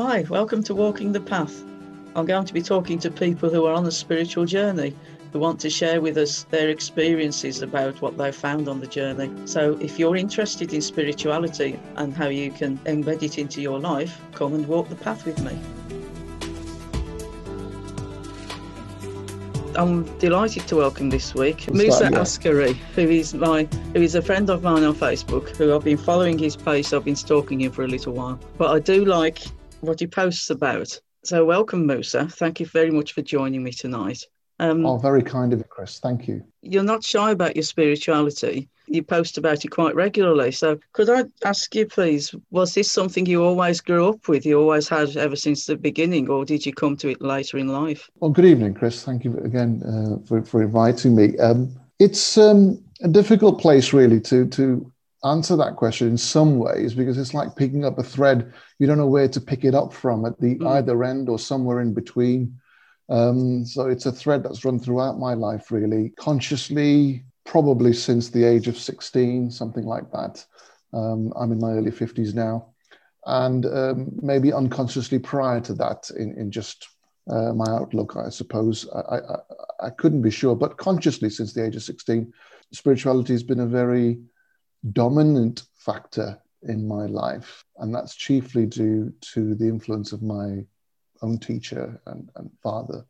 Hi, welcome to Walking the Path. I'm going to be talking to people who are on a spiritual journey, who want to share with us their experiences about what they've found on the journey. So, if you're interested in spirituality and how you can embed it into your life, come and walk the path with me. I'm delighted to welcome this week Musa. Askari, who is my who is a friend of mine on Facebook, who I've been following his page, I've been stalking him for a little while. But I do like what he posts about. So welcome, Musa. Thank you very much for joining me tonight. Um, oh, very kind of you, Chris. Thank you. You're not shy about your spirituality. You post about it quite regularly. So, could I ask you, please, was this something you always grew up with? You always had ever since the beginning, or did you come to it later in life? Well, good evening, Chris. Thank you again uh, for, for inviting me. Um, it's um, a difficult place, really, to to answer that question in some ways because it's like picking up a thread. You don't know where to pick it up from at the mm. either end or somewhere in between. Um, so it's a thread that's run throughout my life, really, consciously, probably since the age of 16, something like that. Um, I'm in my early 50s now. And um, maybe unconsciously prior to that, in, in just uh, my outlook, I suppose. I, I, I couldn't be sure, but consciously since the age of 16, spirituality has been a very dominant factor in my life. And that's chiefly due to the influence of my own teacher and, and father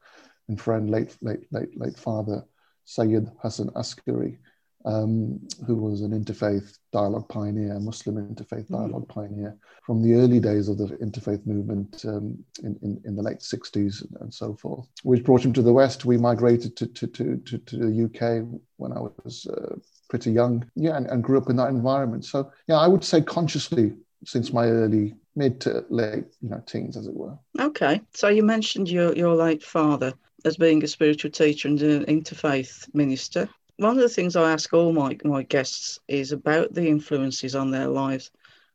and friend, late, late, late, late father, Sayyid Hassan Askari, um, who was an interfaith dialogue pioneer, Muslim interfaith mm. dialogue mm. pioneer from the early days of the interfaith movement um, in, in, in, the late 60s and so forth, which brought him to the West. We migrated to, to, to, to, to the UK when I was uh, pretty young, yeah, and, and grew up in that environment. So, yeah, I would say consciously since my early mid to late, you know, teens, as it were. Okay, so you mentioned your your late father as being a spiritual teacher and an interfaith minister. One of the things I ask all my my guests is about the influences on their lives.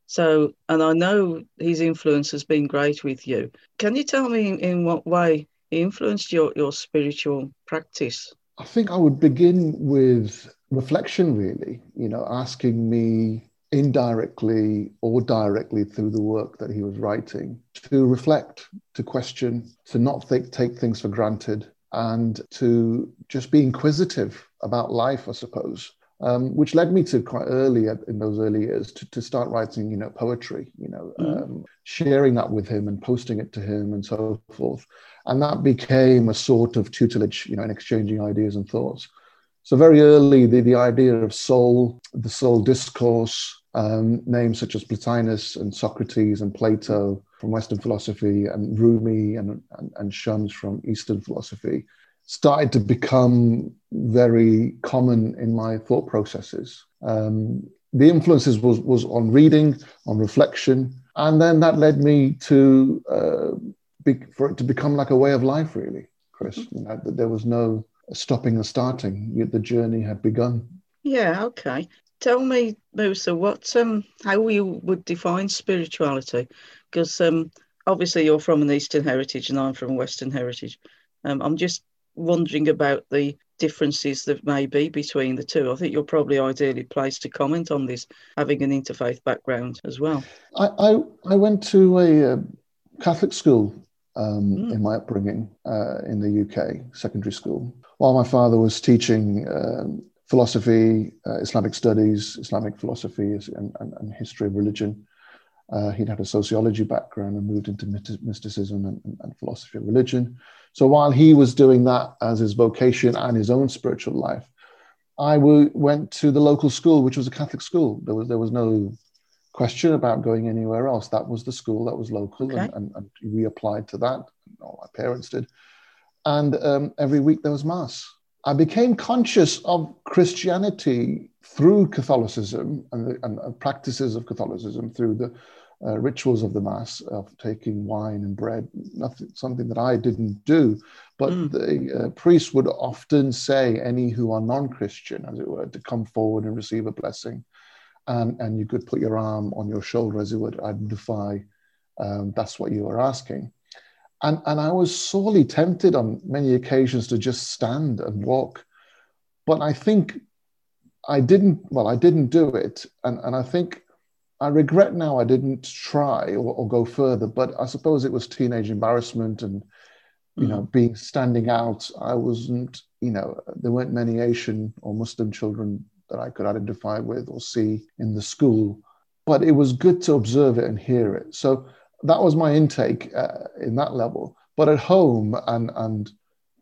So, and I know his influence has been great with you. Can you tell me in, in what way he influenced your your spiritual practice? I think I would begin with reflection, really. You know, asking me indirectly or directly through the work that he was writing to reflect, to question, to not think, take things for granted, and to just be inquisitive about life, I suppose. Um, which led me to quite early in those early years to, to start writing, you know, poetry, you know, mm. um, sharing that with him and posting it to him and so forth. And that became a sort of tutelage, you know, in exchanging ideas and thoughts. So very early, the, the idea of soul, the soul discourse, um, names such as Plotinus and Socrates and Plato from Western philosophy and Rumi and, and, and Shams from Eastern philosophy started to become very common in my thought processes. Um, the influences was, was on reading, on reflection, and then that led me to uh, be, for it to become like a way of life, really, Chris. You know, that there was no stopping and starting; the journey had begun. Yeah. Okay tell me, Musa, what um, how you would define spirituality? Because um, obviously you're from an Eastern heritage and I'm from a Western heritage. Um, I'm just wondering about the differences that may be between the two. I think you're probably ideally placed to comment on this, having an interfaith background as well. I I, I went to a uh, Catholic school um, mm. in my upbringing uh, in the UK, secondary school, while my father was teaching um, philosophy, uh, Islamic studies, Islamic philosophy, and, and, and history of religion. Uh, he'd had a sociology background and moved into mysticism and, and, philosophy of religion. So while he was doing that as his vocation and his own spiritual life, I w- went to the local school, which was a Catholic school. There was there was no question about going anywhere else. That was the school that was local, okay. and, and, and, we applied to that. All my parents did, and um, every week there was mass. I became conscious of Christianity through Catholicism and, the, and practices of Catholicism through the uh, rituals of the Mass, of taking wine and bread, nothing, something that I didn't do. But mm. the uh, priests would often say, any who are non Christian, as it were, to come forward and receive a blessing. And, and you could put your arm on your shoulder, as it would identify um, that's what you were asking. And, and I was sorely tempted on many occasions to just stand and walk. But I think I didn't, well, I didn't do it. And, and I think I regret now I didn't try or, or, go further, but I suppose it was teenage embarrassment and, you mm. know, being standing out. I wasn't, you know, there weren't many Asian or Muslim children that I could identify with or see in the school, but it was good to observe it and hear it. So that was my intake uh, in that level. But at home and and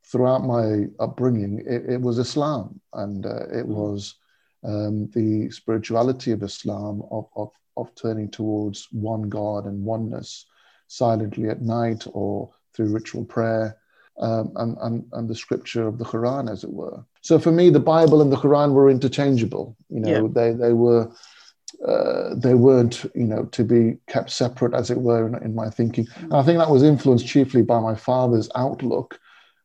throughout my upbringing, it, it was Islam and uh, it was um, the spirituality of Islam of, of of turning towards one God and oneness silently at night or through ritual prayer um, and, and, and the scripture of the Quran, as it were. So for me, the Bible and the Quran were interchangeable. You know, yeah. they, they were. Uh, they weren't, you know, to be kept separate, as it were, in, in my thinking. And I think that was influenced chiefly by my father's outlook,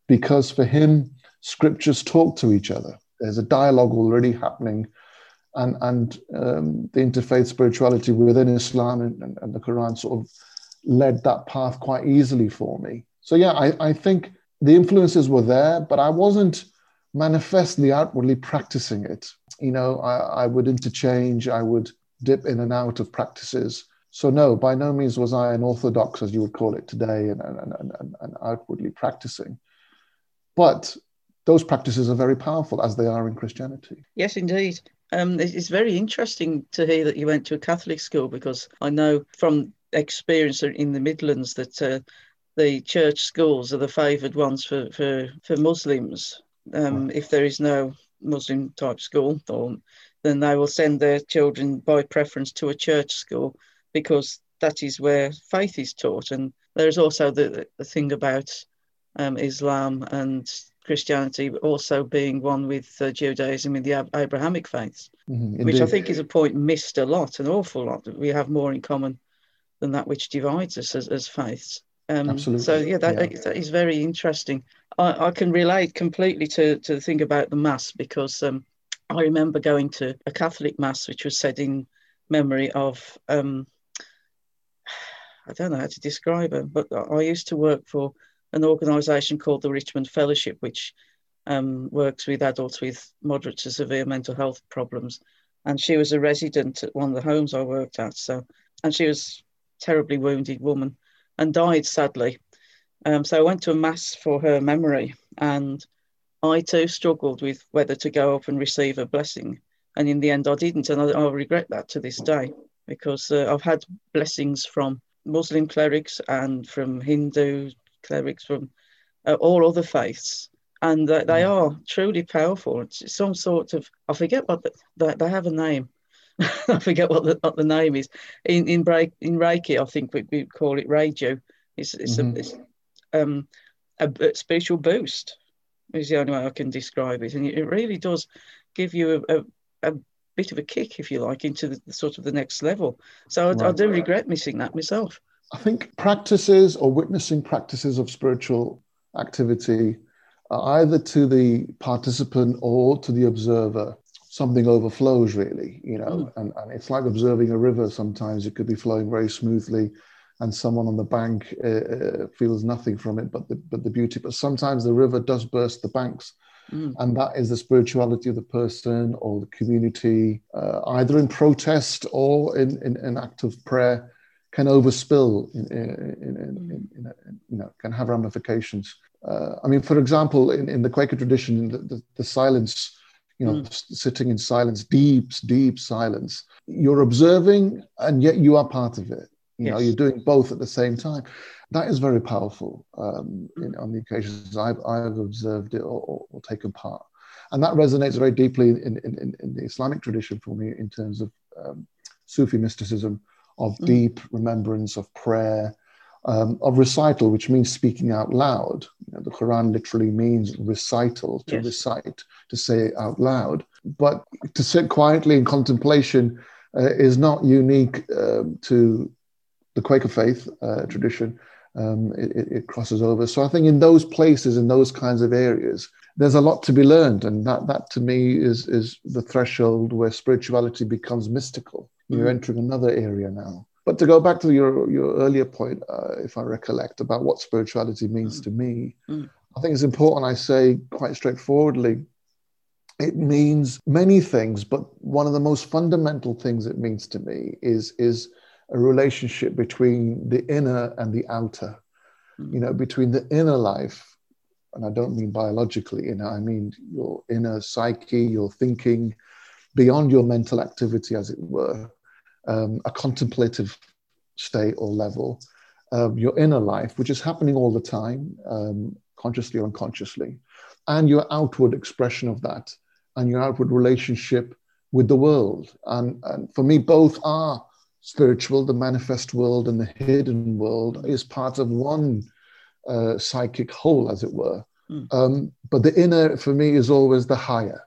because for him, scriptures talk to each other. There's a dialogue already happening and and um, the interfaith spirituality within Islam and, and, and, the Quran sort of led that path quite easily for me. So yeah, I, I think the influences were there, but I wasn't manifestly outwardly practicing it. You know, I, I would interchange, I would dip in and out of practices. So no, by no means was I an orthodox, as you would call it today, and, and, and, and outwardly practicing. But those practices are very powerful as they are in Christianity. Yes, indeed. Um, it's very interesting to hear that you went to a Catholic school because I know from experience in the Midlands that uh, the church schools are the favoured ones for, for, for Muslims. Um, if there is no Muslim type school, or, then they will send their children by preference to a church school because that is where faith is taught. And there's also the, the thing about um, Islam and Christianity also being one with uh, Judaism in the Abrahamic faiths, mm-hmm, which I think is a point missed a lot, an awful lot. We have more in common than that which divides us as, as faiths. Um, Absolutely. So yeah that, yeah. that is very interesting. I, I, can relate completely to, to the thing about the mass because um, I remember going to a Catholic mass which was said in memory of um, I don't know how to describe her, but I used to work for an organisation called the Richmond Fellowship, which um, works with adults with moderate to severe mental health problems. And she was a resident at one of the homes I worked at. So, and she was terribly wounded woman and died sadly. Um, so I went to a mass for her memory, and I too struggled with whether to go up and receive a blessing. And in the end, I didn't, and I, I regret that to this day because uh, I've had blessings from Muslim clerics and from Hindu clerics from uh, all other faiths, and uh, they mm. are truly powerful. It's some sort of I forget what the, they have a name. I forget what the, what the name is in in Reiki. I think we, we call it Reiju. It's it's, mm-hmm. a, it's um, a, a spiritual boost. Is the only way I can describe it, and it really does give you a, a, a bit of a kick, if you like, into the, sort of the next level. So I, right. I do regret missing that myself. I think practices or witnessing practices of spiritual activity are either to the participant or to the observer. Something overflows, really, you know, mm. and, and it's like observing a river. Sometimes it could be flowing very smoothly, and someone on the bank uh, uh, feels nothing from it but the, but the beauty. But sometimes the river does burst the banks. Mm. And that is the spirituality of the person or the community, uh, either in protest or in, in an act of prayer can overspill in, in, in, in, you know can have ramifications uh, i mean for example in, the quaker tradition the, the, the silence you know mm. sitting in silence deep deep silence you're observing and yet you are part of it you yes. know you're doing both at the same time that is very powerful um, in, on the occasions I've, I've observed it or, or, or, taken part and that resonates very deeply in, in, in, the islamic tradition for me in terms of um, sufi mysticism of mm. deep remembrance, of prayer, um, of recital, which means speaking out loud. You know, the Quran literally means recital, to yes. recite, to say out loud. But to sit quietly in contemplation uh, is not unique um, to the Quaker faith uh, tradition. Um, it, it, crosses over. So I think in those places, in those kinds of areas, there's a lot to be learned, and that that to me is is the threshold where spirituality becomes mystical. You're mm. entering another area now. But to go back to your, your earlier point, uh, if I recollect, about what spirituality means mm. to me, mm. I think it's important I say quite straightforwardly it means many things, but one of the most fundamental things it means to me is, is a relationship between the inner and the outer. Mm. You know, between the inner life, and I don't mean biologically inner, I mean your inner psyche, your thinking, beyond your mental activity, as it were, um, a contemplative state or level, um, your inner life, which is happening all the time, um, consciously or unconsciously, and your outward expression of that and your outward relationship with the world. And, and for me, both are spiritual, the manifest world and the hidden world is part of one uh, psychic whole, as it were. Mm. Um, but the inner, for me, is always the higher.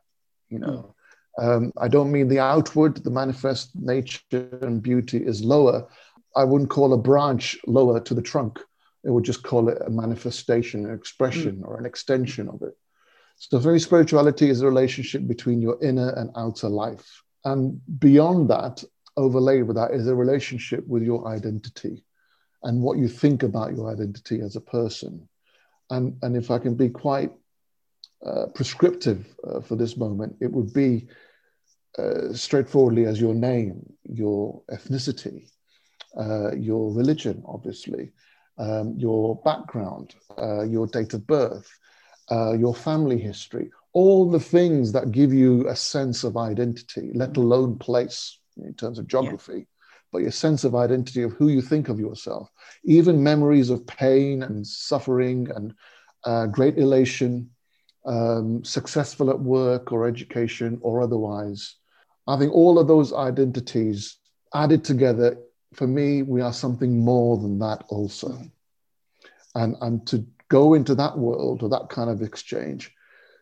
You know, mm. um, I don't mean the outward, the manifest nature and beauty is lower. I wouldn't call a branch lower to the trunk. It would just call it a manifestation, an expression, mm. or an extension of it. So, very spirituality is a relationship between your inner and outer life. And beyond that, overlaid with that, is a relationship with your identity and what you think about your identity as a person. And, and if I can be quite uh, prescriptive uh, for this moment, it would be uh, straightforwardly as your name, your ethnicity, uh, your religion, obviously, um, your background, uh, your date of birth, uh, your family history, all the things that give you a sense of identity, let alone place in terms of geography, yeah. but your sense of identity of who you think of yourself, even memories of pain and suffering and uh, great elation, um, successful at work or education or otherwise. I think all of those identities added together, for me, we are something more than that also. And, and to go into that world or that kind of exchange,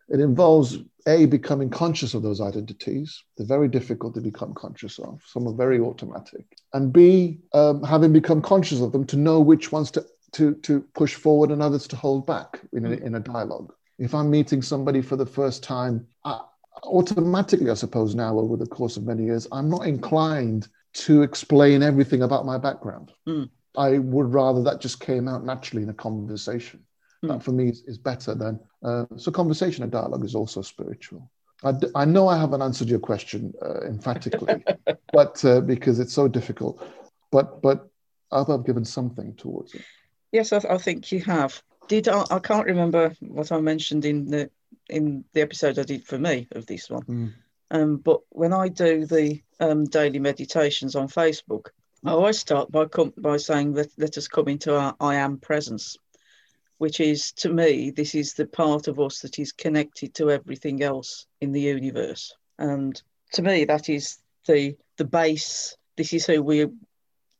it involves A, becoming conscious of those identities. They're very difficult to become conscious of. Some are very automatic. And B, um, having become conscious of them, to know which ones to, to, to push forward and others to hold back in a, in a dialogue. If I'm meeting somebody for the first time, I, automatically, I suppose now over the course of many years, I'm not inclined to explain everything about my background. Mm. I would rather that just came out naturally in a conversation. Mm. That for me is, is better than uh, so. Conversation and dialogue is also spiritual. I, d- I know I haven't answered your question uh, emphatically, but uh, because it's so difficult, but but I've given something towards it. Yes, I, I think you have. Did I, I, can't remember what I mentioned in the in the episode I did for me of this one. Mm. Um, but when I do the um, daily meditations on Facebook, I always start by com- by saying that let us come into our I am presence which is to me, this is the part of us that is connected to everything else in the universe. And to me, that is the the base. This is who we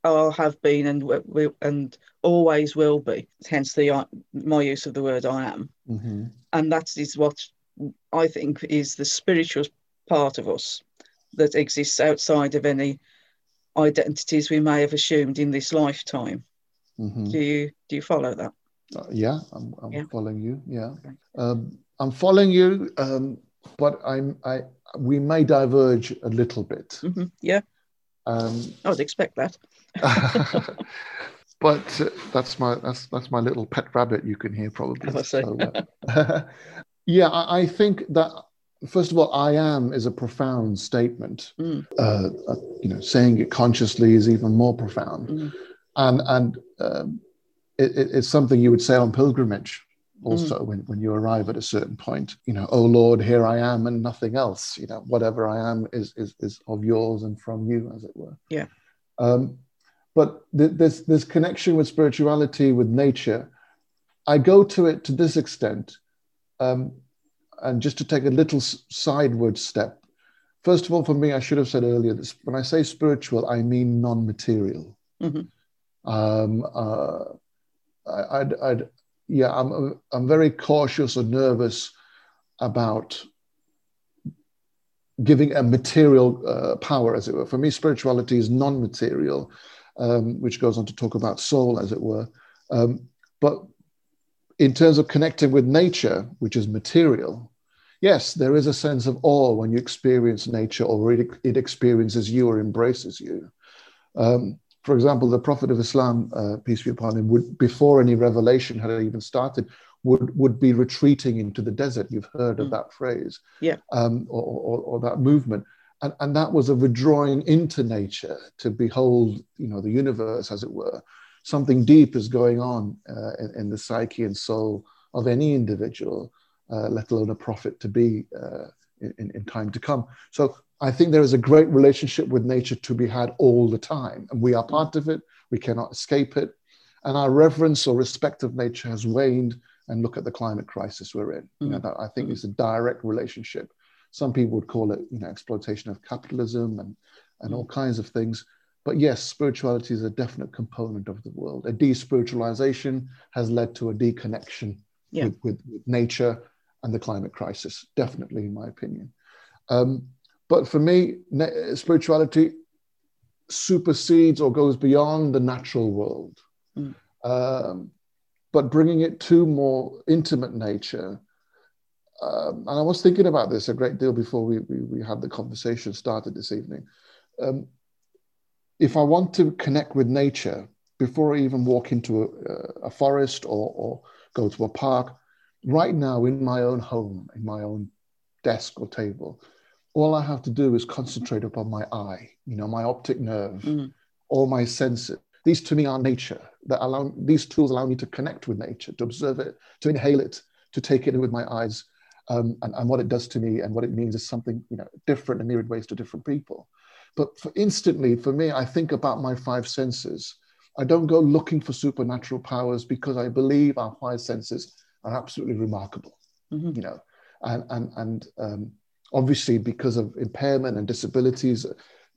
are, have been, and we, and always will be. Hence the my use of the word "I am," mm-hmm. and that is what I think is the spiritual part of us that exists outside of any identities we may have assumed in this lifetime. Mm-hmm. Do you do you follow that? Uh, yeah, I'm, I'm yeah. following you. Yeah, um, I'm following you, um, but I'm I we may diverge a little bit. Mm-hmm. Yeah, um, I would expect that. but uh, that's my that's that's my little pet rabbit you can hear probably. So, uh, yeah, I, I, think that first of all, I am is a profound statement. Mm. Uh, uh you know, saying it consciously is even more profound, mm. and and um, it, it's something you would say on pilgrimage also mm. when, when you arrive at a certain point you know oh lord here i am and nothing else you know whatever i am is is, is of yours and from you as it were yeah um, but th- this this connection with spirituality with nature i go to it to this extent um, and just to take a little sideward step first of all for me i should have said earlier this when i say spiritual i mean non-material mm-hmm. um, uh, I'd, I'd, yeah, I'm, I'm very cautious and nervous about giving a material uh, power, as it were. For me, spirituality is non material, um, which goes on to talk about soul, as it were. Um, but in terms of connecting with nature, which is material, yes, there is a sense of awe when you experience nature or it, it experiences you or embraces you. Um, for example, the Prophet of Islam, uh, peace be upon him, would before any revelation had even started, would would be retreating into the desert. You've heard of mm. that phrase, yeah, um, or, or, or, that movement, and and that was a withdrawing into nature to behold, you know, the universe as it were. Something deep is going on uh, in, in, the psyche and soul of any individual, uh, let alone a prophet to be uh, in, in time to come. So I think there is a great relationship with nature to be had all the time, and we are part of it. We cannot escape it, and our reverence or respect of nature has waned. And look at the climate crisis we're in. Mm-hmm. You know, mm. that I think is a direct relationship. Some people would call it, you know, exploitation of capitalism and and all kinds of things. But yes, spirituality is a definite component of the world. A despiritualization has led to a deconnection yeah. with, with, with, nature and the climate crisis, definitely, in my opinion. Um, but for me, spirituality supersedes or goes beyond the natural world. Mm. Um, but bringing it to more intimate nature. Um, and I was thinking about this a great deal before we, we, we had the conversation started this evening. Um, if I want to connect with nature before I even walk into a, a forest or, or go to a park, right now in my own home, in my own desk or table, all I have to do is concentrate upon my eye, you know, my optic nerve, mm. all my senses. These to me are nature. That allow these tools allow me to connect with nature, to observe it, to inhale it, to take it in with my eyes, um, and, and what it does to me and what it means is something you know different in myriad ways to different people. But for instantly, for me, I think about my five senses. I don't go looking for supernatural powers because I believe our five senses are absolutely remarkable. Mm-hmm. You know, and and and um, obviously because of impairment and disabilities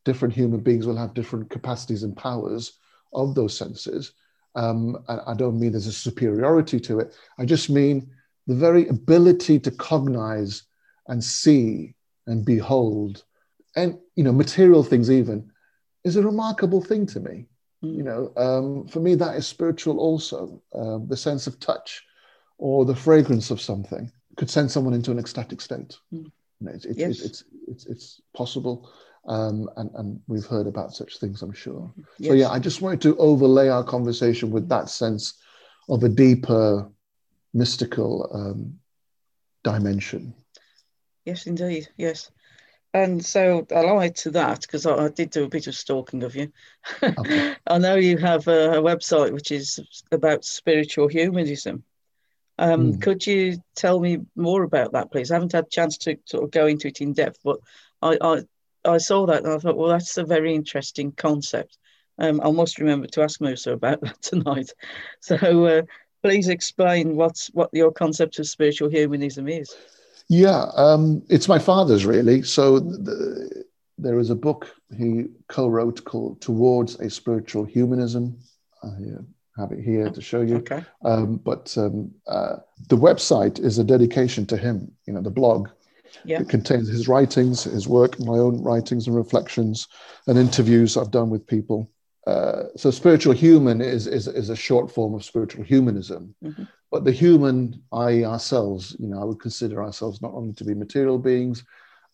different human beings will have different capacities and powers of those senses um, I, don't mean there's a superiority to it i just mean the very ability to cognize and see and behold and you know material things even is a remarkable thing to me mm. you know um, for me that is spiritual also um, the sense of touch or the fragrance of something could send someone into an ecstatic state mm. It's, it's, yes. it's, it's, it's, possible. Um, and, and we've heard about such things, I'm sure. Yes. So, yeah, I just wanted to overlay our conversation with that sense of a deeper mystical um, dimension. Yes, indeed. Yes. And so allied to that, because I, I, did do a bit of stalking of you, okay. I know you have a, a, website which is about spiritual humanism. Um, mm. Could you tell me more about that, please? I haven't had a chance to sort of go into it in depth, but I, I, I saw that and I thought, well, that's a very interesting concept. Um, I must remember to ask Musa about that tonight. So uh, please explain what's what your concept of spiritual humanism is. Yeah, um, it's my father's really. So the, there is a book he co-wrote called "Towards a Spiritual Humanism." I uh, have it here to show you. Okay. Um, but um, uh, the website is a dedication to him. You know, the blog. Yeah. It contains his writings, his work, my own writings and reflections, and interviews I've done with people. Uh, so spiritual human is, is, is a short form of spiritual humanism. Mm-hmm. But the human, i.e., ourselves, you know, I would consider ourselves not only to be material beings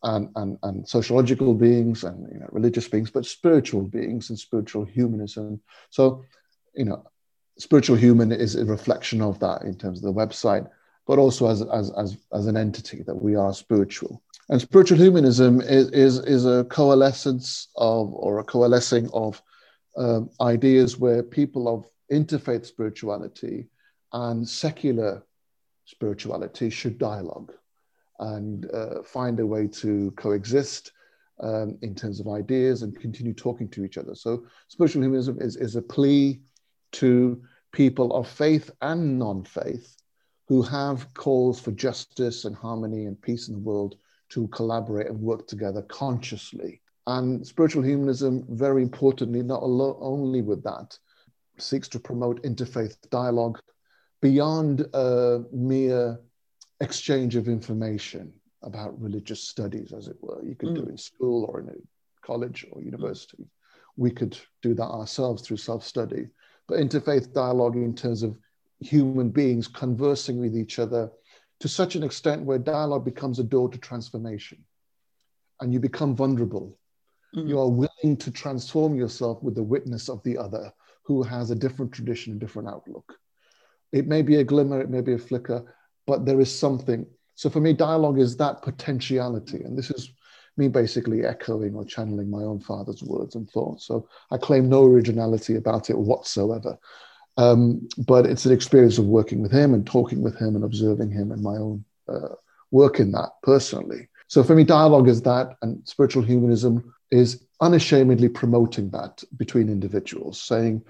and, and, and sociological beings and you know, religious beings, but spiritual beings and spiritual humanism. So, you know, spiritual human is a reflection of that in terms of the website, but also as, as, as, as an entity that we are spiritual. And spiritual humanism is, is, is a coalescence of, or a coalescing of um, ideas where people of interfaith spirituality and secular spirituality should dialogue and uh, find a way to coexist um, in terms of ideas and continue talking to each other. So, spiritual humanism is, is a plea to people of faith and non faith who have calls for justice and harmony and peace in the world to collaborate and work together consciously. And spiritual humanism, very importantly, not only with that, seeks to promote interfaith dialogue beyond a mere exchange of information about religious studies, as it were. You could mm. do in school or in a college or university. We could do that ourselves through self study but interfaith dialogue in terms of human beings conversing with each other to such an extent where dialogue becomes a door to transformation and you become vulnerable Mm-hmm. You are willing to transform yourself with the witness of the other who has a different tradition, a different outlook. It may be a glimmer, it may be a flicker, but there is something. So for me, dialogue is that potentiality. And this is me basically echoing or channeling my own father's words and thoughts. So I claim no originality about it whatsoever. Um, but it's an experience of working with him and talking with him and observing him and my own uh, work in that personally. So for me, dialogue is that, and spiritual humanism is unashamedly promoting that between individuals, saying,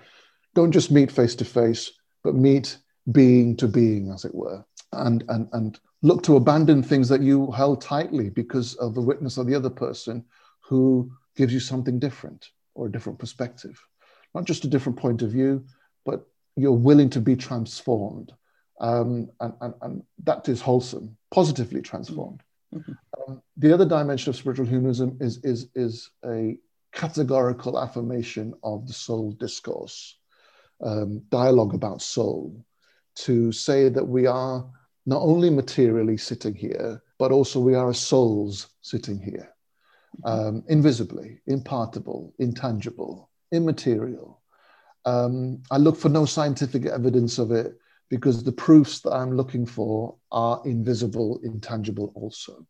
don't just meet face to face, but meet being to being, as it were, and, and, and look to abandon things that you held tightly because of the witness of the other person who gives you something different or a different perspective. Not just a different point of view, but you're willing to be transformed. Um, and, and, and that is wholesome, positively transformed. Mm-hmm. Um, the other dimension of spiritual humanism is, is, is a categorical affirmation of the soul discourse, um, dialogue about soul, to say that we are not only materially sitting here, but also we are as souls sitting here, mm-hmm. um, invisibly, impartable, intangible, immaterial. Um, I look for no scientific evidence of it because the proofs that I'm looking for are invisible, intangible also.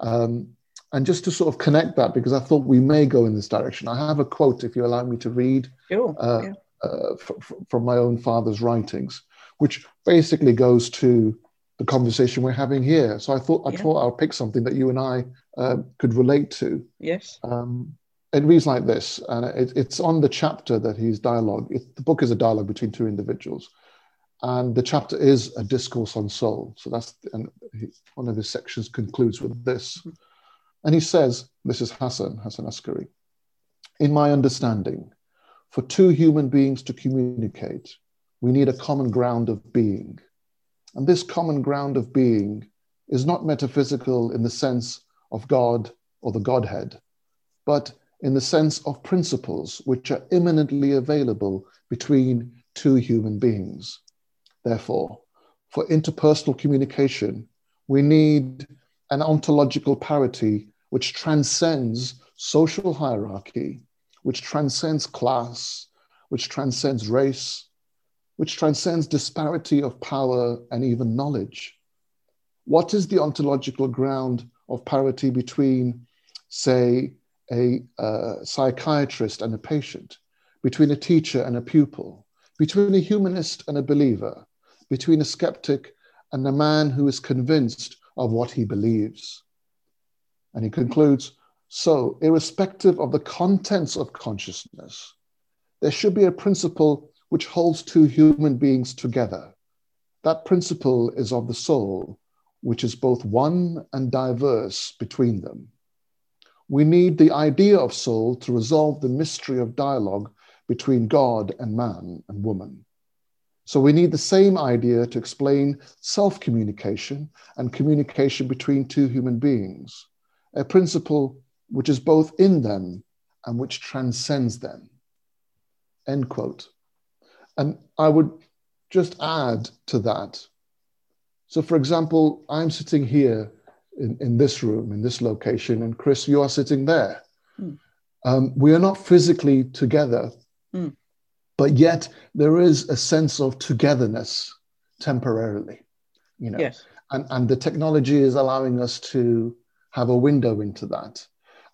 Um, and just to sort of connect that, because I thought we may go in this direction, I have a quote, if you allow me to read, sure. uh, yeah. uh, f- from my own father's writings, which basically goes to the conversation we're having here. So I thought I yeah. thought I'll pick something that you and I uh, could relate to. Yes. Um, it reads like this, and it, it's on the chapter that he's dialogue. It, the book is a dialogue between two individuals, and the chapter is a discourse on soul. So that's and he, one of his sections concludes with this, and he says, "This is Hassan Hassan Askari. In my understanding, for two human beings to communicate, we need a common ground of being, and this common ground of being is not metaphysical in the sense of God or the Godhead, but in the sense of principles which are immanently available between two human beings." Therefore, for interpersonal communication, we need an ontological parity which transcends social hierarchy, which transcends class, which transcends race, which transcends disparity of power and even knowledge. What is the ontological ground of parity between, say, a uh, psychiatrist and a patient, between a teacher and a pupil, between a humanist and a believer, between a skeptic and a man who is convinced of what he believes. And he concludes so, irrespective of the contents of consciousness, there should be a principle which holds two human beings together. That principle is of the soul, which is both one and diverse between them. We need the idea of soul to resolve the mystery of dialogue between God and man and woman. So we need the same idea to explain self communication and communication between two human beings, a principle which is both in them and which transcends them. End quote. And I would just add to that. So, for example, I'm sitting here in, in this room, in this location, and Chris, you are sitting there. Mm. Um, we are not physically together, mm but yet there is a sense of togetherness temporarily you know yes. and and the technology is allowing us to have a window into that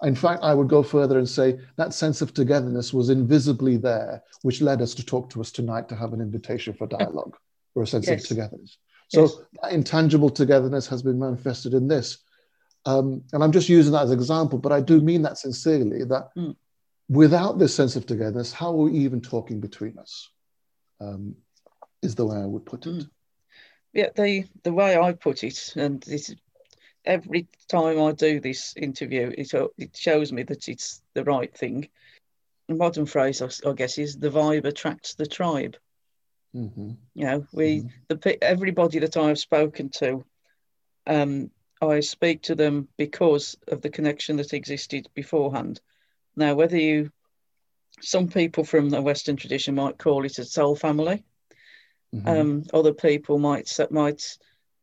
in fact i would go further and say that sense of togetherness was invisibly there which led us to talk to us tonight to have an invitation for dialogue or a sense yes. of togetherness so yes. that intangible togetherness has been manifested in this um, and i'm just using that as an example but i do mean that sincerely that mm without this sense of togetherness, how are we even talking between us? Um, is the way I would put it. Mm. Yeah, the the way I put it, and this every time I do this interview, it it shows me that it's the right thing. The modern phrase, I, I guess, is the vibe attracts the tribe. Mm-hmm. You know, we mm-hmm. the everybody that I've spoken to, um, I speak to them because of the connection that existed beforehand. Now, whether you, some people from the Western tradition might call it a soul family. Mm-hmm. Um, other people might might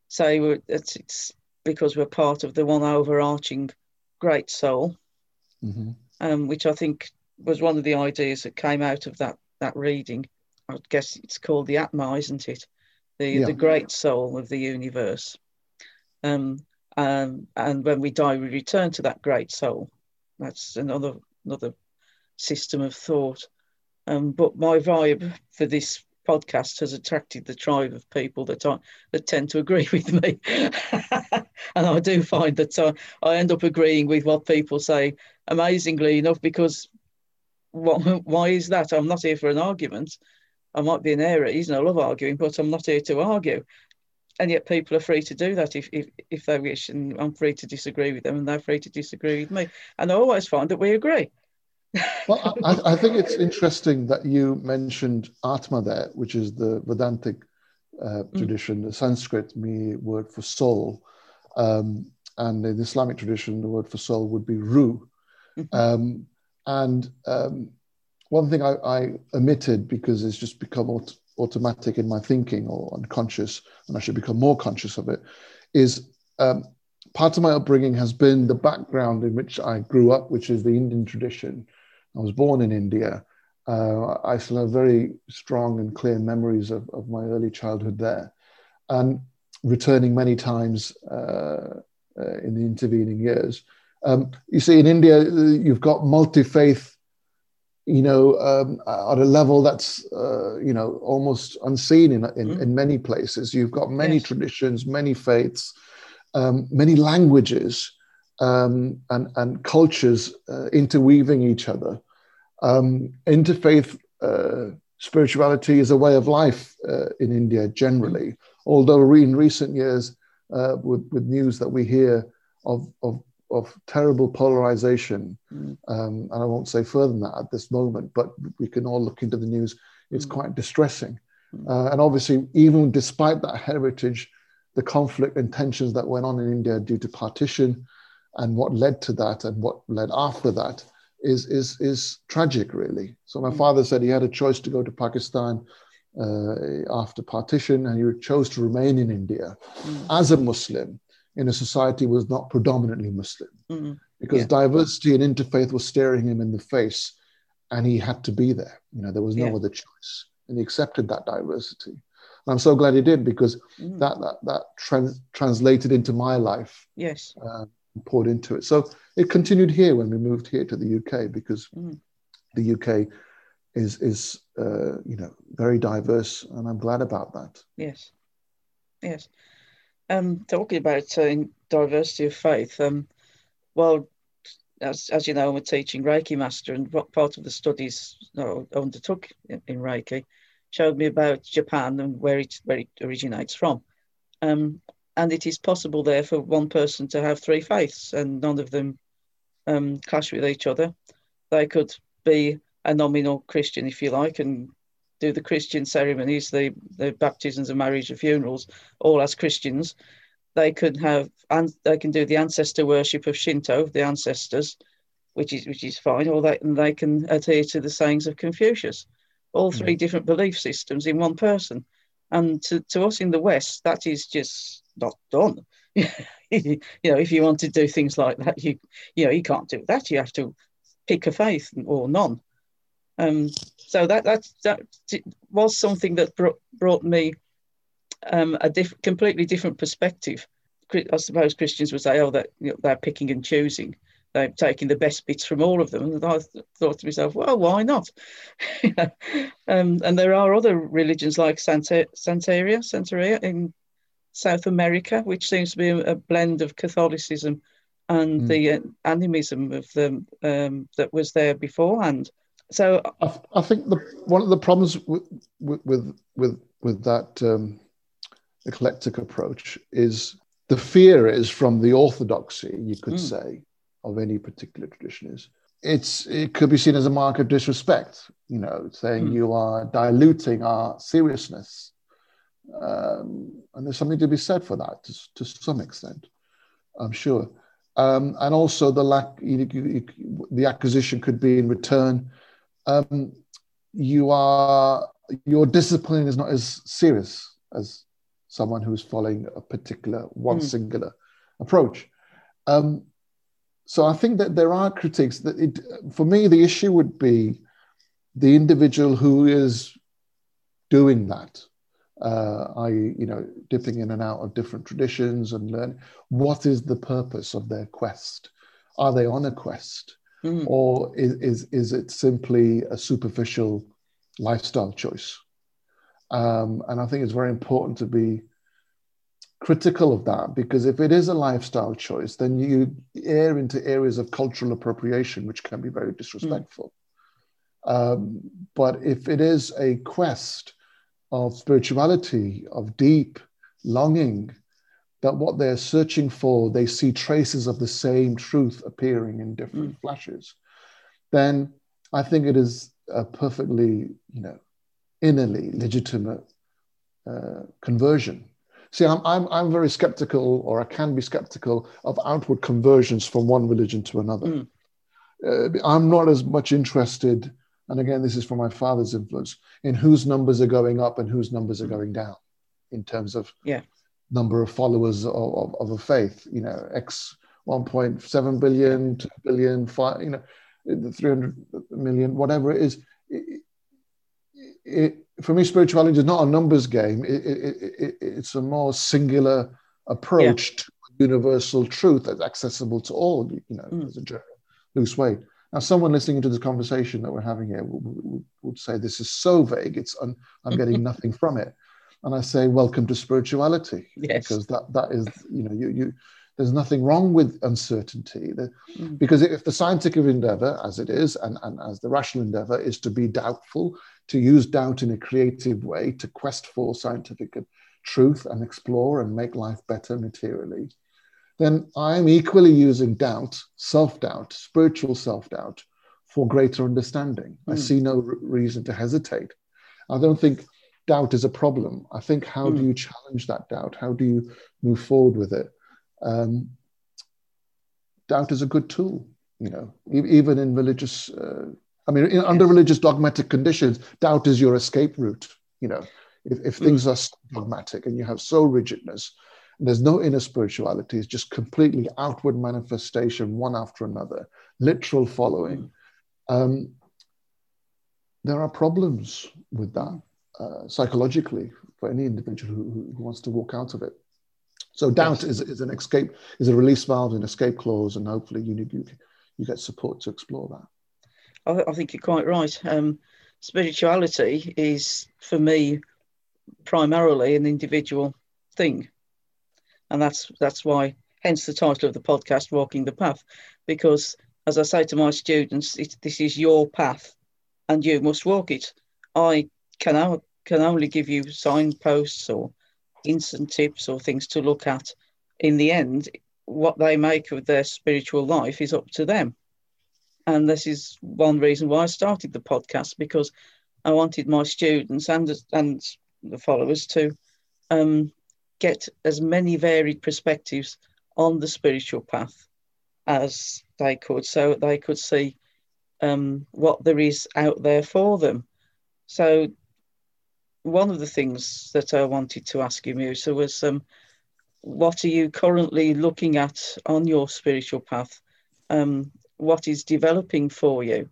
say it's, it's because we're part of the one overarching great soul. mm-hmm. um, which I think was one of the ideas that came out of that that reading. I guess it's called the Atma, isn't it? The yeah. the great soul of the universe. Um, um, and when we die, we return to that great soul. That's another another system of thought. Um, but my vibe for this podcast has attracted the tribe of people that I, that tend to agree with me, and I do find that I, I end up agreeing with what people say. Amazingly enough, because what, why is that? I'm not here for an argument. I might be an Aries and I love arguing, but I'm not here to argue. And yet people are free to do that if, if, if they wish, and I'm free to disagree with them, and they're free to disagree with me. And I always find that we agree well, I, I, think it's interesting that you mentioned Atma there, which is the Vedantic uh, mm. tradition, the Sanskrit word for soul. Um, and in the Islamic tradition, the word for soul would be Ruh. Mm-hmm. Um, and um, one thing I, I, omitted because it's just become aut- automatic in my thinking or unconscious, and I should become more conscious of it, is um, part of my upbringing has been the background in which I grew up, which is the Indian tradition. I was born in India. Uh, I still have very strong and clear memories of, of my early childhood there. And returning many times uh, uh, in the intervening years. Um, you see, in India, you've got multi faith, you know, um, at a level that's, uh, you know, almost unseen in, in, mm. in, many places. You've got many yes. traditions, many faiths, um, many languages um, and, and cultures uh, interweaving each other. Um, interfaith uh, spirituality is a way of life uh, in India generally, although in recent years, uh, with, with news that we hear of, of, of terrible polarization, mm. um, and I won't say further than that at this moment, but we can all look into the news, it's mm. quite distressing. Mm. Uh, and obviously, even despite that heritage, the conflict and tensions that went on in India due to partition, and what led to that and what led after that is is is tragic really so my mm. father said he had a choice to go to pakistan uh, after partition and he chose to remain in india mm. as a muslim in a society was not predominantly muslim mm. because yeah. diversity and interfaith was staring him in the face and he had to be there you know there was no yeah. other choice and he accepted that diversity and i'm so glad he did because mm. that that that trans- translated into my life yes uh, poured into it. So it continued here when we moved here to the UK because mm. the UK is is uh, you know very diverse, and I'm glad about that. Yes, yes. Um, talking about uh, diversity of faith, um, well, as, as you know, I'm a teaching Reiki master, and what part of the studies I undertook in, in Reiki showed me about Japan and where it where it originates from. Um, and it is possible there for one person to have three faiths and none of them um, clash with each other. They could be a nominal Christian, if you like, and do the Christian ceremonies, the, the baptisms and marriage and funerals, all as Christians. They could have and they can do the ancestor worship of Shinto, the ancestors, which is which is fine, or they and they can adhere to the sayings of Confucius. All three mm. different belief systems in one person. And to, to us in the West, that is just not done. you know, if you want to do things like that, you you know you can't do that. You have to pick a faith or none. Um, so that that that was something that brought, brought me um, a diff- completely different perspective. I suppose Christians would say, "Oh, that you know, they're picking and choosing." They're taking the best bits from all of them. And I thought to myself, well, why not? um, and there are other religions like Santa, Santeria, Santeria in South America, which seems to be a, blend of Catholicism and mm. the uh, animism of them um, that was there beforehand. So I, I, think the one of the problems with with with with that um, eclectic approach is the fear is from the orthodoxy, you could mm. say, of any particular tradition is it's it could be seen as a mark of disrespect, you know, saying mm. you are diluting our seriousness um, and there's something to be said for that to, to some extent, I'm sure. Um, and also the lack, you, you, the acquisition could be in return. Um, you are your discipline is not as serious as someone who's following a particular one mm. singular approach. Um, so I think that there are critiques that it, for me, the issue would be the individual who is doing that, uh, i.e., you know, dipping in and out of different traditions and learn what is the purpose of their quest? Are they on a quest? Mm. Or is, is, is it simply a superficial lifestyle choice? Um, and I think it's very important to be critical of that because if it is a lifestyle choice, then you err into areas of cultural appropriation, which can be very disrespectful. Mm. Um, but if it is a quest of spirituality, of deep longing, that what they're searching for, they see traces of the same truth appearing in different mm. flashes, then I think it is a perfectly, you know, innerly legitimate uh, conversion. See, I'm, I'm, I'm very skeptical, or I can be skeptical, of outward conversions from one religion to another. Mm. Uh, I'm not as much interested, and again, this is from my father's influence, in whose numbers are going up and whose numbers are mm. going down in terms of yeah. number of followers of, of, of a faith. You know, X 1.7 billion, 2 billion, five, you know, 300 million, whatever it is. It, it, for me, spirituality is not a numbers game. It, it, it's a more singular approach yeah. to universal truth that's accessible to all, you know, mm. as a general loose way. Now, someone listening to this conversation that we're having here would, would say, This is so vague, it's un, I'm getting nothing from it. And I say, Welcome to spirituality. Yes. Because that, that is, you know, you, you, there's nothing wrong with uncertainty. Mm. Because if the scientific endeavor, as it is, and, and as the rational endeavor, is to be doubtful, to use doubt in a creative way, to quest for scientific truth and explore and make life better materially, then I'm equally using doubt, self doubt, spiritual self doubt for greater understanding. Mm. I see no r- reason to hesitate. I don't think doubt is a problem. I think how mm. do you challenge that doubt? How do you move forward with it? um, doubt is a good tool, you know, even in religious, uh, I mean, in, under religious dogmatic conditions, doubt is your escape route, you know. If, if mm. things are dogmatic and you have so rigidness, and there's no inner spirituality, it's just completely outward manifestation, one after another, literal following. Um, there are problems with that uh, psychologically for any individual who, who wants to walk out of it. So doubt is, is an escape, is a release valve, an escape clause, and hopefully you you, you get support to explore that. I, I think you're quite right. Um, spirituality is for me primarily an individual thing, and that's that's why, hence the title of the podcast, "Walking the Path," because as I say to my students, this is your path, and you must walk it. I can I can only give you signposts or instant tips or things to look at. In the end, what they make of their spiritual life is up to them. And this is one reason why I started the podcast because I wanted my students and and the followers to um, get as many varied perspectives on the spiritual path as they could, so they could see um, what there is out there for them. So one of the things that I wanted to ask you, Musa, was um, what are you currently looking at on your spiritual path? Um, what is developing for you,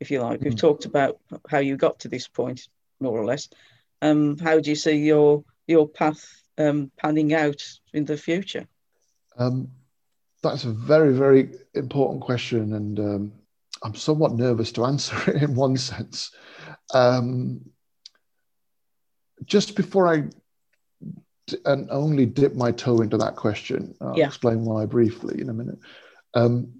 if you like? We've mm. talked about how you got to this point, more or less. Um, how do you see your your path um, panning out in the future? Um, that's a very, very important question, and um, I'm somewhat nervous to answer it in one sense. Um, just before I and only dip my toe into that question, I'll yeah. explain why briefly in a minute. Um,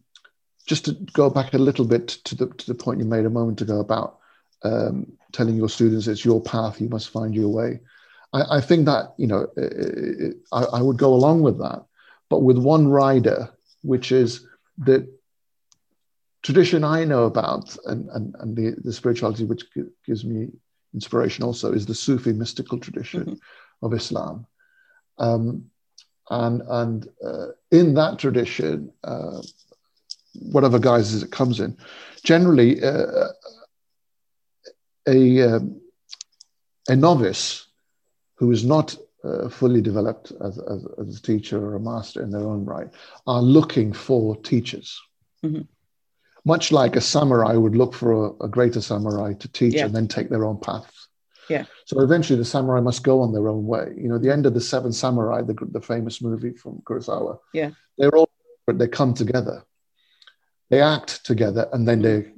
just to go back a little bit to the to the point you made a moment ago about um, telling your students it's your path, you must find your way. I, I think that you know it, I, I would go along with that, but with one rider, which is the tradition I know about and, and, and the, the spirituality which gives me inspiration also is the Sufi mystical tradition mm-hmm. of Islam. Um, and and uh, in that tradition, uh, whatever guises it comes in, generally uh, a, um, a novice who is not uh, fully developed as, as, as, a teacher or a master in their own right are looking for teachers. Mhm. Much like a samurai would look for a, a greater samurai to teach Yeah. and then take their own path. Yeah. So eventually the samurai must go on their own way. You know, the end of the Seven Samurai, the, the famous movie from Kurosawa. Yeah. They're all, but they come together. They act together and then they,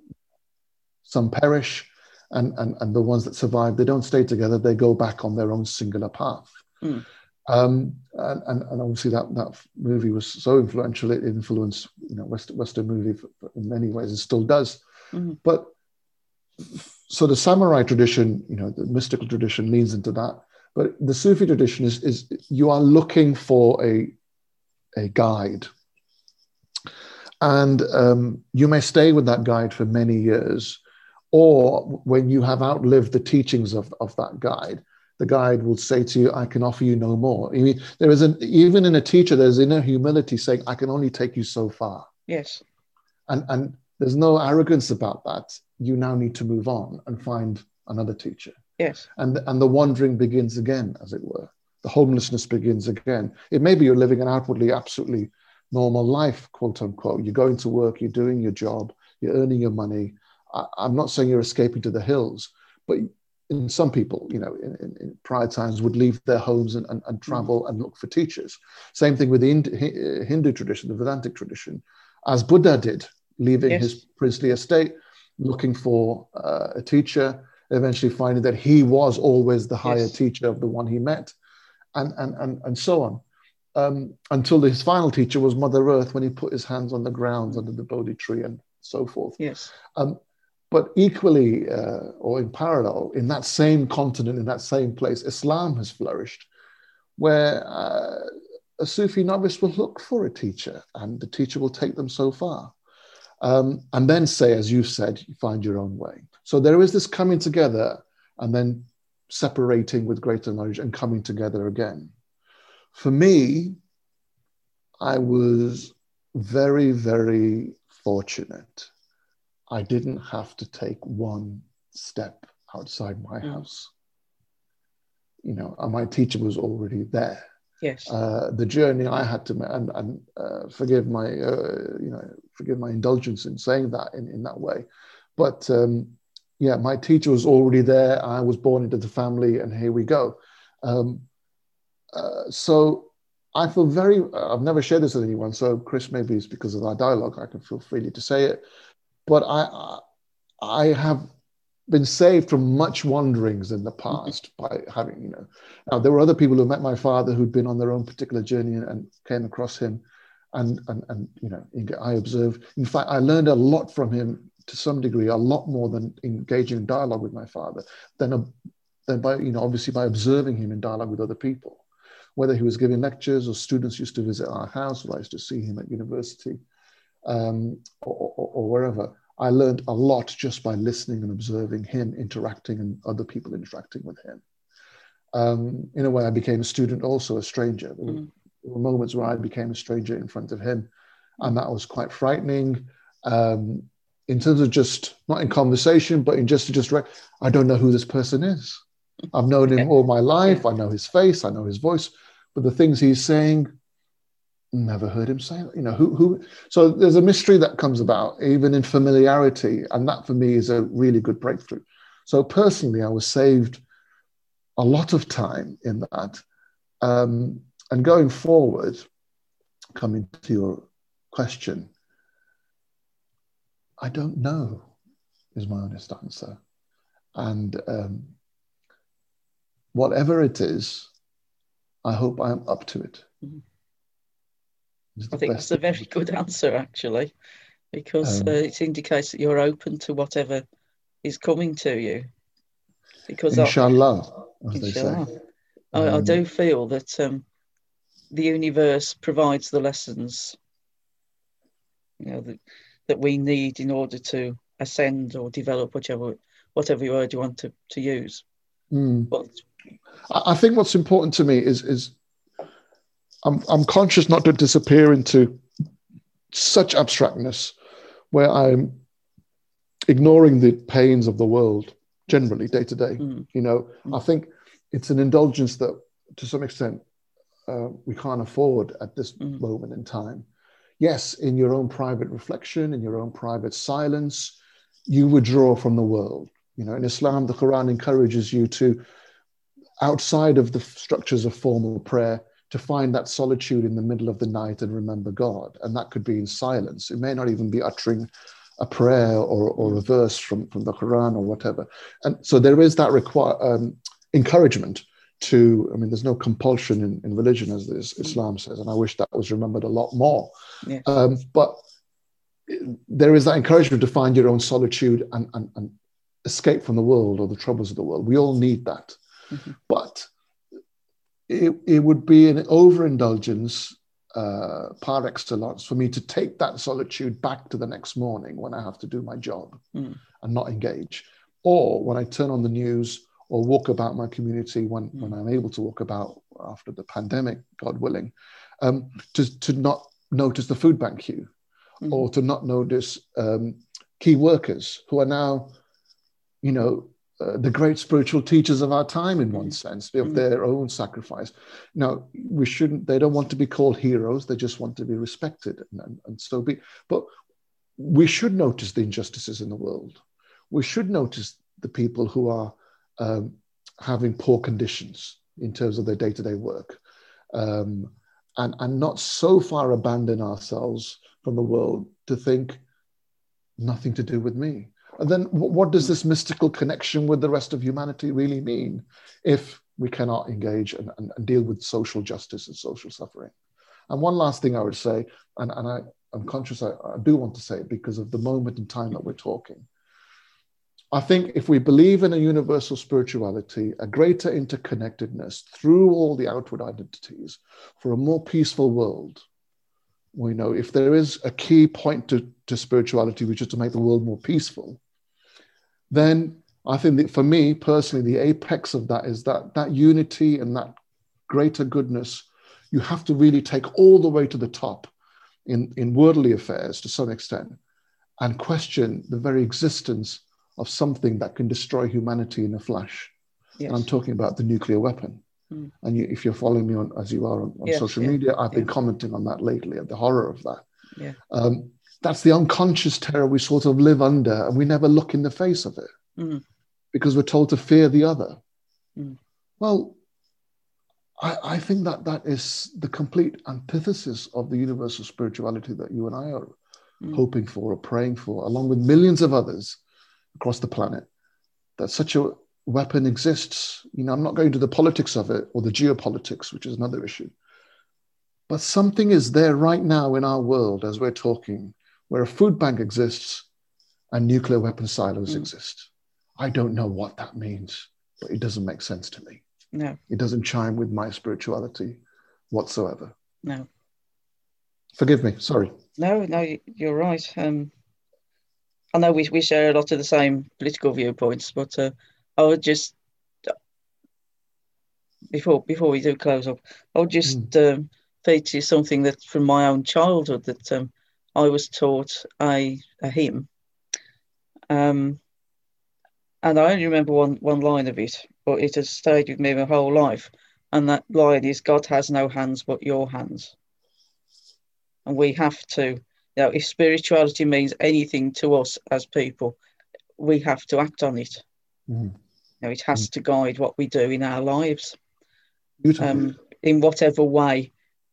some perish and, and, and the ones that survive, they don't stay together. They go back on their own singular path. Mm. Um, and, and, and obviously that, that movie was so influential. It influenced, you know, West, Western movie in many ways. It still does. Mhm. But so the samurai tradition, you know, the mystical tradition leans into that. But the Sufi tradition is, is you are looking for a, a guide. And um, you may stay with that guide for many years, or when you have outlived the teachings of, of that guide, the guide will say to you, I can offer you no more. I mean, there is an, even in a teacher, there's inner humility saying, I can only take you so far Yes. and and there's no arrogance about that you now need to move on and find another teacher Yes. and and the wandering begins again as it were the homelessness begins again it may be you're living an outwardly absolutely normal life quote unquote you're going to work you're doing your job you're earning your money I, i'm not saying you're escaping to the hills but in some people you know in, in, in prior times would leave their homes and, and, and travel and look for teachers same thing with the Hindu, Hindu tradition the vedantic tradition as buddha did leaving Yes. his princely estate looking for uh, a teacher eventually finding that he was always the higher Yes. teacher of the one he met and and and, and so on um, until his final teacher was mother earth when he put his hands on the ground under the bodhi tree and so forth Yes. um, but equally uh, or in parallel in that same continent in that same place islam has flourished where uh, a sufi novice will look for a teacher and the teacher will take them so far um, and then say, as you said, you find your own way. So there is this coming together and then separating with greater knowledge and coming together again. For me, I was very, very fortunate. I didn't have to take one step outside my Mm. house. You know, and my teacher was already there Yes. uh, the journey I had to, ma- and, and uh, forgive my, uh, you know, forgive my indulgence in saying that in, in that way. But um, yeah, my teacher was already there. I was born into the family, and here we go. Um, uh, so I feel very, I've never shared this with anyone. So Chris, maybe it's because of our dialogue, I can feel freely to say it. But I, I, have been saved from much wanderings in the mm-hmm. past by having, you know, now, there were other people who met my father who'd been on their own particular journey and, and came across him. And, and, and, you know, I observed, in fact, I learned a lot from him to some degree, a lot more than engaging in dialogue with my father, than, a, than by, you know, obviously by observing him in dialogue with other people, whether he was giving lectures or students used to visit our house or I used to see him at university um, or, or, or wherever. I learned a lot just by listening and observing him interacting and other people interacting with him um, in a way, I became a student, also a stranger. There were, Mm. there were moments where I became a stranger in front of him, and that was quite frightening. Um, in terms of just not in conversation, but in just to just, rec- I don't know who this person is. I've known him all my life. I know his face. I know his voice, but the things he's saying, never heard him say. that. You know who who. So there's a mystery that comes about even in familiarity, and that for me is a really good breakthrough. So personally, I was saved a lot of time in that. Um, and going forward, coming to your question, I don't know, is my honest answer. And um, whatever it is, I hope I'm up to it. Mhm. I think that's a very good answer, actually, because Um, uh, it indicates that you're open to whatever is coming to you. Because I, Inshallah, as they say. I, I Um, do feel that um, the universe provides the lessons, you know, that, that we need in order to ascend or develop whichever whatever word you want to, to use. mm. But I I think what's important to me is is I'm I'm conscious not to disappear into such abstractness where I'm ignoring the pains of the world generally day to day. mm, You know, I think it's an indulgence that to some extent uh, we can't afford at this Mm. moment in time. yes, in your own private reflection, in your own private silence, you withdraw from the world. You know, in Islam, the Quran encourages you to, outside of the structures of formal prayer, to find that solitude in the middle of the night and remember God. And that could be in silence. It may not even be uttering a prayer or, or a verse from, from the Quran or whatever. And so there is that require, um, encouragement to, I mean, there's no compulsion in, in religion as this Islam says, and I wish that was remembered a lot more. Yeah. Um, but there is that encouragement to find your own solitude and, and, and escape from the world or the troubles of the world. We all need that. Mm-hmm. But it, it would be an overindulgence uh, par excellence for me to take that solitude back to the next morning when I have to do my job mm. and not engage. Or when I turn on the news or walk about my community when, mm. when I'm able to walk about after the pandemic, God willing, um, to, to not notice the food bank queue mm. or to not notice um, key workers who are now, you know, uh, the great spiritual teachers of our time in one mm. sense. Of mm. their own sacrifice. Now we shouldn't they don't want to be called heroes. They just want to be respected and, and, and so be but we should notice the injustices in the world. We should notice the people who are um, having poor conditions in terms of their day-to-day work um, and, and not so far abandon ourselves from the world to think nothing to do with me then what does this mystical connection with the rest of humanity really mean if we cannot engage and, and, and deal with social justice and social suffering? And one last thing I would say, and, and I, I'm conscious I, I do want to say it because of the moment in time that we're talking. I think if we believe in a universal spirituality, a greater interconnectedness through all the outward identities for a more peaceful world, we know if there is a key point to, to spirituality, which is to make the world more peaceful, then I think that for me personally, the apex of that is that that unity and that greater goodness, you have to really take all the way to the top in, in worldly affairs to some extent and question the very existence of something that can destroy humanity in a flash. Yes. And I'm talking about the nuclear weapon. Mm. And you, if you're following me on, as you are on, on social yeah, media, I've yeah. been commenting on that lately, at the horror of that. Yeah. Um, that's the unconscious terror we sort of live under, and we never look in the face of it mm. because we're told to fear the other. Mm. Well, I, I, think that that is the complete antithesis of the universal spirituality that you and I are mm. hoping for or praying for, along with millions of others across the planet. That such a weapon exists. You know, I'm not going to the politics of it or the geopolitics, which is another issue. But something is there right now in our world as we're talking, where a food bank exists and nuclear weapon silos mm. exist. I don't know what that means, but it doesn't make sense to me. No. It doesn't chime with my spirituality whatsoever. No. Forgive me. Sorry. No, no, you're right. Um, I know we, we share a lot of the same political viewpoints, but uh, I would just before before we do close up, I would just mm. um, feature something that from my own childhood that um, I was taught a, a hymn. Um, and I only remember one, one line of it, but it has stayed with me my whole life. And that line is God has no hands but your hands. And we have to, you know, if spirituality means anything to us as people, we have to act on it. Mm. You know, it has mm. to guide what we do in our lives. Um, in whatever way,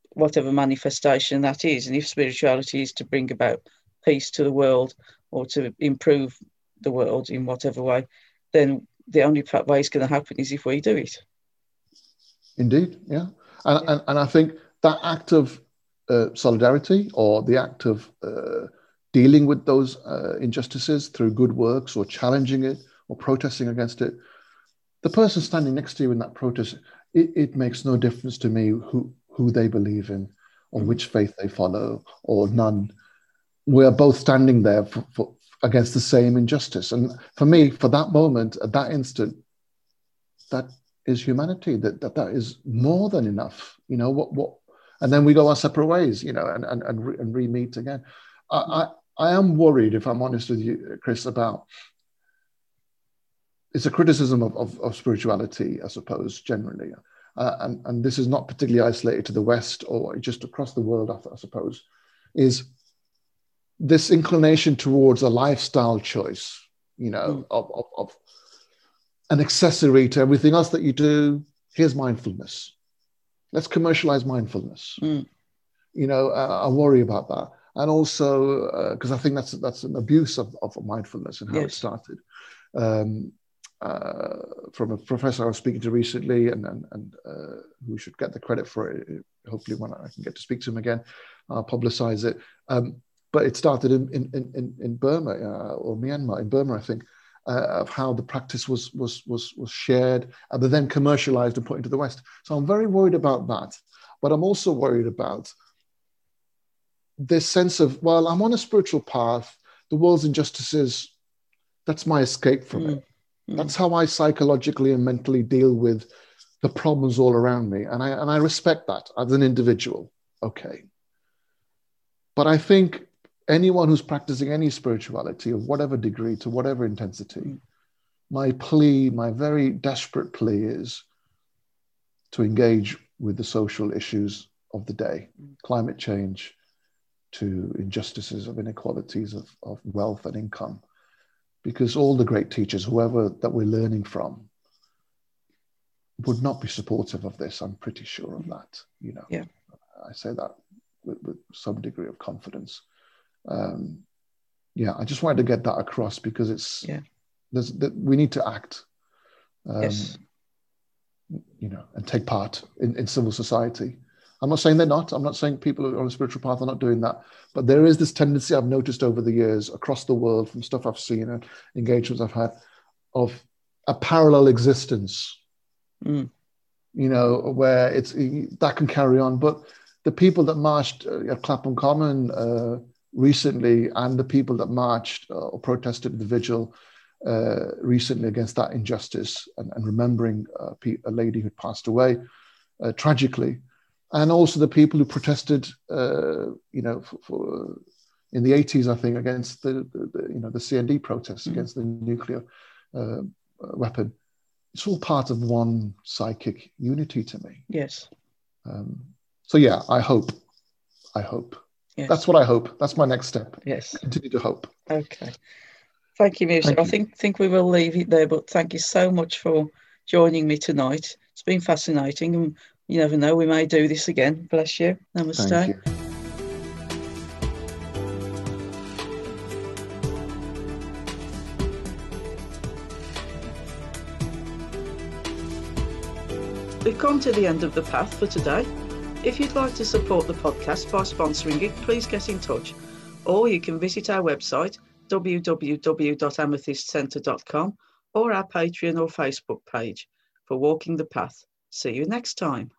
whatever manifestation that is. And if spirituality is to bring about peace to the world or to improve the world in whatever way, then the only way it's going to happen is if we do it. Indeed, yeah. And, yeah. and, and I think that act of uh, solidarity or the act of uh, dealing with those uh, injustices through good works or challenging it or protesting against it, the person standing next to you in that protest, it, it makes no difference to me who, who they believe in or which faith they follow or none. We're both standing there for, for, against the same injustice. And for me, for that moment, at that instant, that is humanity. That that, that is more than enough. You know what what, and then we go our separate ways. You know, and and and, re, and re-meet again. I, I I am worried, if I'm honest with you, Chris, about it's a criticism of, of, of spirituality, I suppose, generally. Uh, and, and this is not particularly isolated to the West or just across the world, I, I suppose. is this inclination towards a lifestyle choice, you know, mm. of, of, of, an accessory to everything else that you do. Here's mindfulness. Let's commercialize mindfulness. Mm. You know, uh, I worry about that. And also, because uh, I think that's that's an abuse of, of mindfulness and how yes. it started. Um, from a professor I was speaking to recently, and and, and uh, who should get the credit for it. Hopefully, when I can get to speak to him again, I'll publicize it. Um, but it started in in in, in Burma uh, or Myanmar, in Burma, I think, uh, of how the practice was was was was shared, and then commercialized and put into the West. So I'm very worried about that. But I'm also worried about this sense of well, I'm on a spiritual path. The world's injustices. That's my escape from mm. it Mm. That's how I psychologically and mentally deal with the problems all around me. And I, and I respect that as an individual. Okay. But I think anyone who's practicing any spirituality of whatever degree to whatever intensity, mm. my plea, my very desperate plea is to engage with the social issues of the day, mm. climate change, to injustices of inequalities of, of wealth and income, because all the great teachers, whoever that we're learning from, would not be supportive of this. I'm pretty sure of that. You know, yeah. I say that with, with some degree of confidence. Um, yeah, I just wanted to get that across because it's yeah. There's that we need to act. Um, yes. You know, and take part in, in civil society. I'm not saying they're not. I'm not saying people on a spiritual path are not doing that. But there is this tendency I've noticed over the years across the world from stuff I've seen and engagements I've had of a parallel existence. Mm. You know, where it's that can carry on. But the people that marched uh, at Clapham Common uh, recently and the people that marched uh, or protested the vigil uh, recently against that injustice and, and remembering uh, a lady who passed away uh, tragically and also the people who protested, uh, you know, for, for, in the 80s, I think, against the, the, the you know the CND protests mm against the nuclear uh, weapon. It's all part of one psychic unity to me. Yes. Um, so yeah, I hope. I hope. Yes. That's what I hope. That's my next step. Yes. Continue to hope. Okay. Thank you, Musa. I think think we will leave it there, but thank you so much for joining me tonight. It's been fascinating, and you never know, we may do this again. Bless you. Namaste. Thank you. We've come to the end of the path for today. If you'd like to support the podcast by sponsoring it, please get in touch. Or you can visit our website, www.amethystcentre.com, or our Patreon or Facebook page for Walking the Path. See you next time.